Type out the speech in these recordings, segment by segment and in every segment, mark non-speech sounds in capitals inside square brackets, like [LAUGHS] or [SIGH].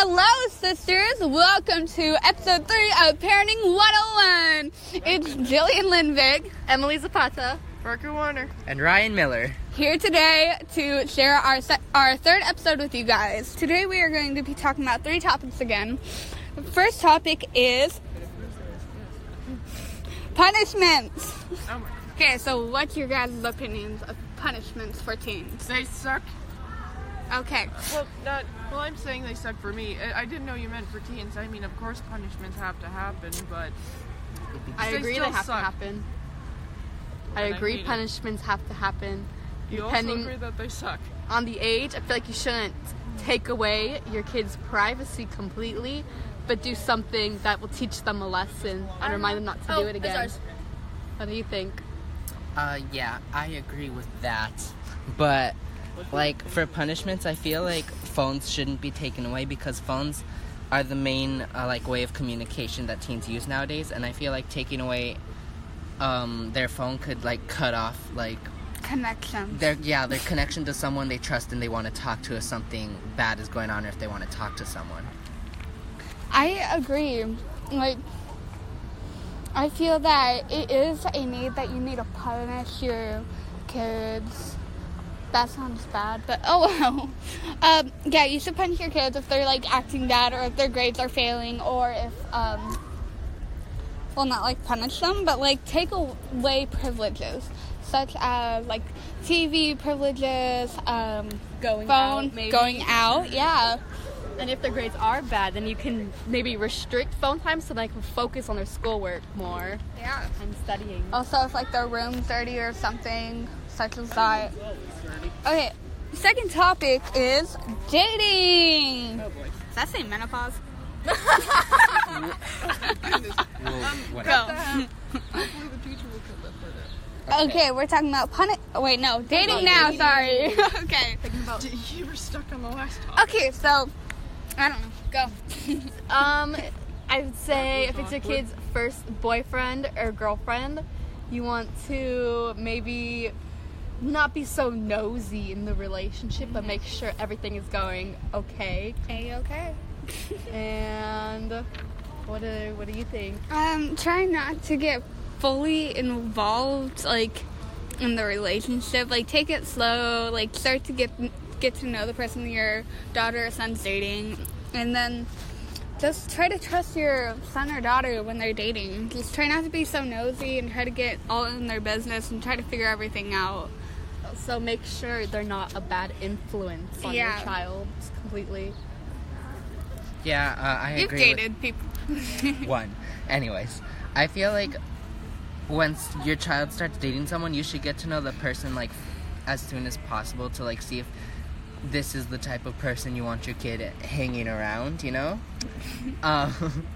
Hello, sisters. Welcome to episode three of Parenting 101. It's Jillian Lindvig, Emily Zapata. Parker Warner. and Ryan Miller. here today to share our se- our third episode with you guys. Today we are going to be talking about three topics again. The first topic is punishments. Oh. Okay, so what's your guys' opinions of punishments for teens? They suck. Okay. Well, not. Well, I'm saying they suck for me. I, I didn't know you meant for teens. I mean, of course, punishments have to happen, but I They agree they have suck. to happen. I And I agree it. punishments have to happen. you Depending- also agree that they suck. On the age, I feel like you shouldn't take away your kids' privacy completely, but do something that will teach them a lesson and remind them not to do it again. What do you think? Uh, yeah, I agree with that. But, like, for punishments, I feel like phones shouldn't be taken away because phones are the main, uh, like, way of communication that teens use nowadays. And I feel like taking away um, their phone could, like, cut off, like, connection their, yeah, their connection to someone they trust and they want to talk to if something bad is going on or if they want to talk to someone. I agree. Like, I feel that it is a need that you need to punish your kids. That sounds bad, but oh well. [LAUGHS] Um, yeah, you should punish your kids if they're like acting bad or if their grades are failing or if, um, well, not like punish them, but like take away privileges such as like TV privileges, um, Going phone, out, maybe. going out, yeah. And if their grades are bad, then you can maybe restrict phone time so they can focus on their schoolwork more Yeah. and studying. Also, if like their room's dirty or something such as that. Okay, second topic is dating. Oh boy. Does that say menopause? Go. Hopefully, the teacher will cut that part out. Okay, we're talking about puni- oh, Wait, no, dating now. Sorry. [LAUGHS] okay. You were stuck on the last topic. Okay, so I don't know. Go. [LAUGHS] Um, I would say if it's your kid's first boyfriend or girlfriend, you want to maybe not be so nosy in the relationship, but make sure everything is going okay. Hey, okay. And what do what do you think? Um, try not to get fully involved, like in the relationship. Like, take it slow. Like, start to get get to know the person your daughter or son's dating, and then just try to trust your son or daughter when they're dating. Just try not to be so nosy and try to get all in their business and try to figure everything out. So make sure they're not a bad influence on Yeah. your child completely. Yeah, uh, I You've agree with dated people. [LAUGHS] one. Anyways, I feel like once your child starts dating someone, you should get to know the person like as soon as possible to like see if this is the type of person you want your kid hanging around. You know, [LAUGHS] um,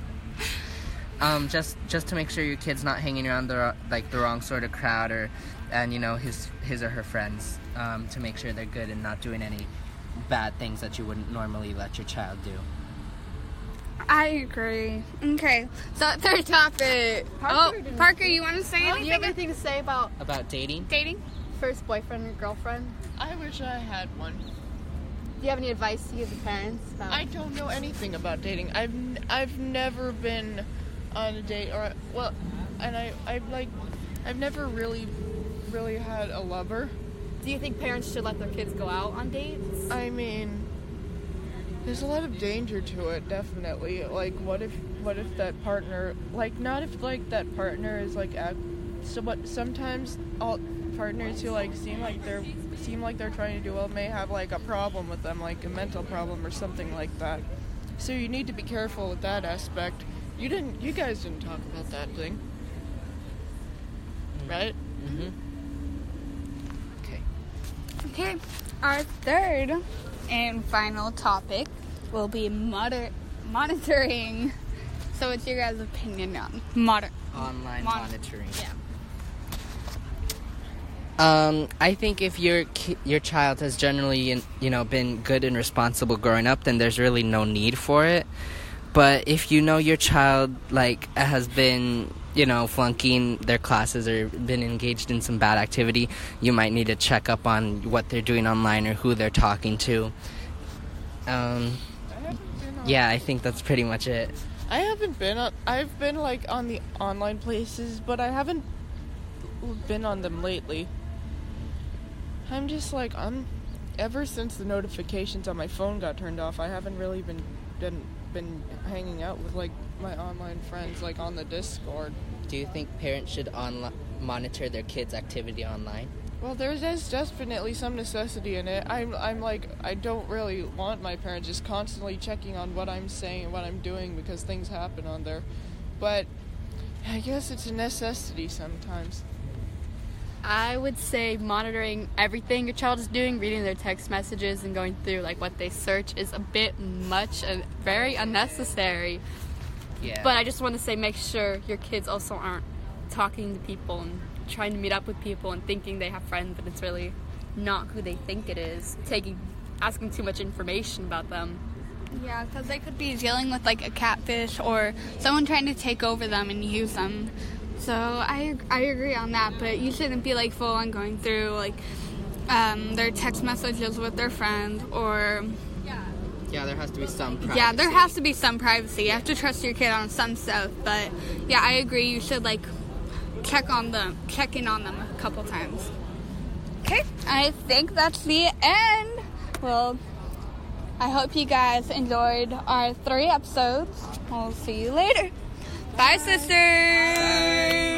um, just just to make sure your kid's not hanging around the like the wrong sort of crowd or and you know his his or her friends um, to make sure they're good and not doing any bad things that you wouldn't normally let your child do. I agree. Okay, so third topic. Parker oh, Parker, you want to say Do anything? you have anything to say about About dating. dating? first boyfriend or girlfriend? I wish I had one. Do you have any advice to give the parents? About I don't know anything about dating. I've n- I've never been on a date or well, and I I've like I've never really really had a lover. Do you think parents should let their kids go out on dates? I mean, there's a lot of danger to it, definitely. Like, what if, what if that partner, like, not if like that partner is like, act, so what? Sometimes all partners who like seem like they're seem like they're trying to do well may have like a problem with them, like a mental problem or something like that. So you need to be careful with that aspect. You didn't, you guys didn't talk about that thing, right? Mm-hmm. Okay. Okay, our third and final topic will be moder- monitoring. So, what's your guys' opinion on moder- Online Mon- monitoring. Yeah. Um, I think if your ki- your child has generally, you know, been good and responsible growing up, then there's really no need for it. But if you know your child like has been, you know, flunking their classes or been engaged in some bad activity, you might need to check up on what they're doing online or who they're talking to. Um, Yeah, I think that's pretty much it. I haven't been on. I've been like on the online places, but I haven't been on them lately. I'm just like I'm. Ever since the notifications on my phone got turned off, I haven't really been been been hanging out with like my online friends like on the Discord. Do you think parents should onli- monitor their kids' activity online? Well, there's, there's definitely some necessity in it. I'm, I'm like, I don't really want my parents just constantly checking on what I'm saying and what I'm doing because things happen on there. But I guess it's a necessity sometimes. I would say monitoring everything your child is doing, reading their text messages and going through like what they search is a bit much and very unnecessary. Yeah. But I just want to say make sure your kids also aren't talking to people and trying to meet up with people and thinking they have friends but it's really not who they think it is. Taking asking too much information about them. Yeah, because they could be dealing with like a catfish or someone trying to take over them and use them. So I I agree on that, but you shouldn't be like full on going through like um, their text messages with their friend or yeah, Yeah, there has to be some privacy. yeah, there has to be some privacy. You have to trust your kid on some stuff, but yeah, I agree. You should like check on them, check in on them a couple times. Okay, I think that's the end. Well, I hope you guys enjoyed our three episodes. We'll see you later. Bye, sisters.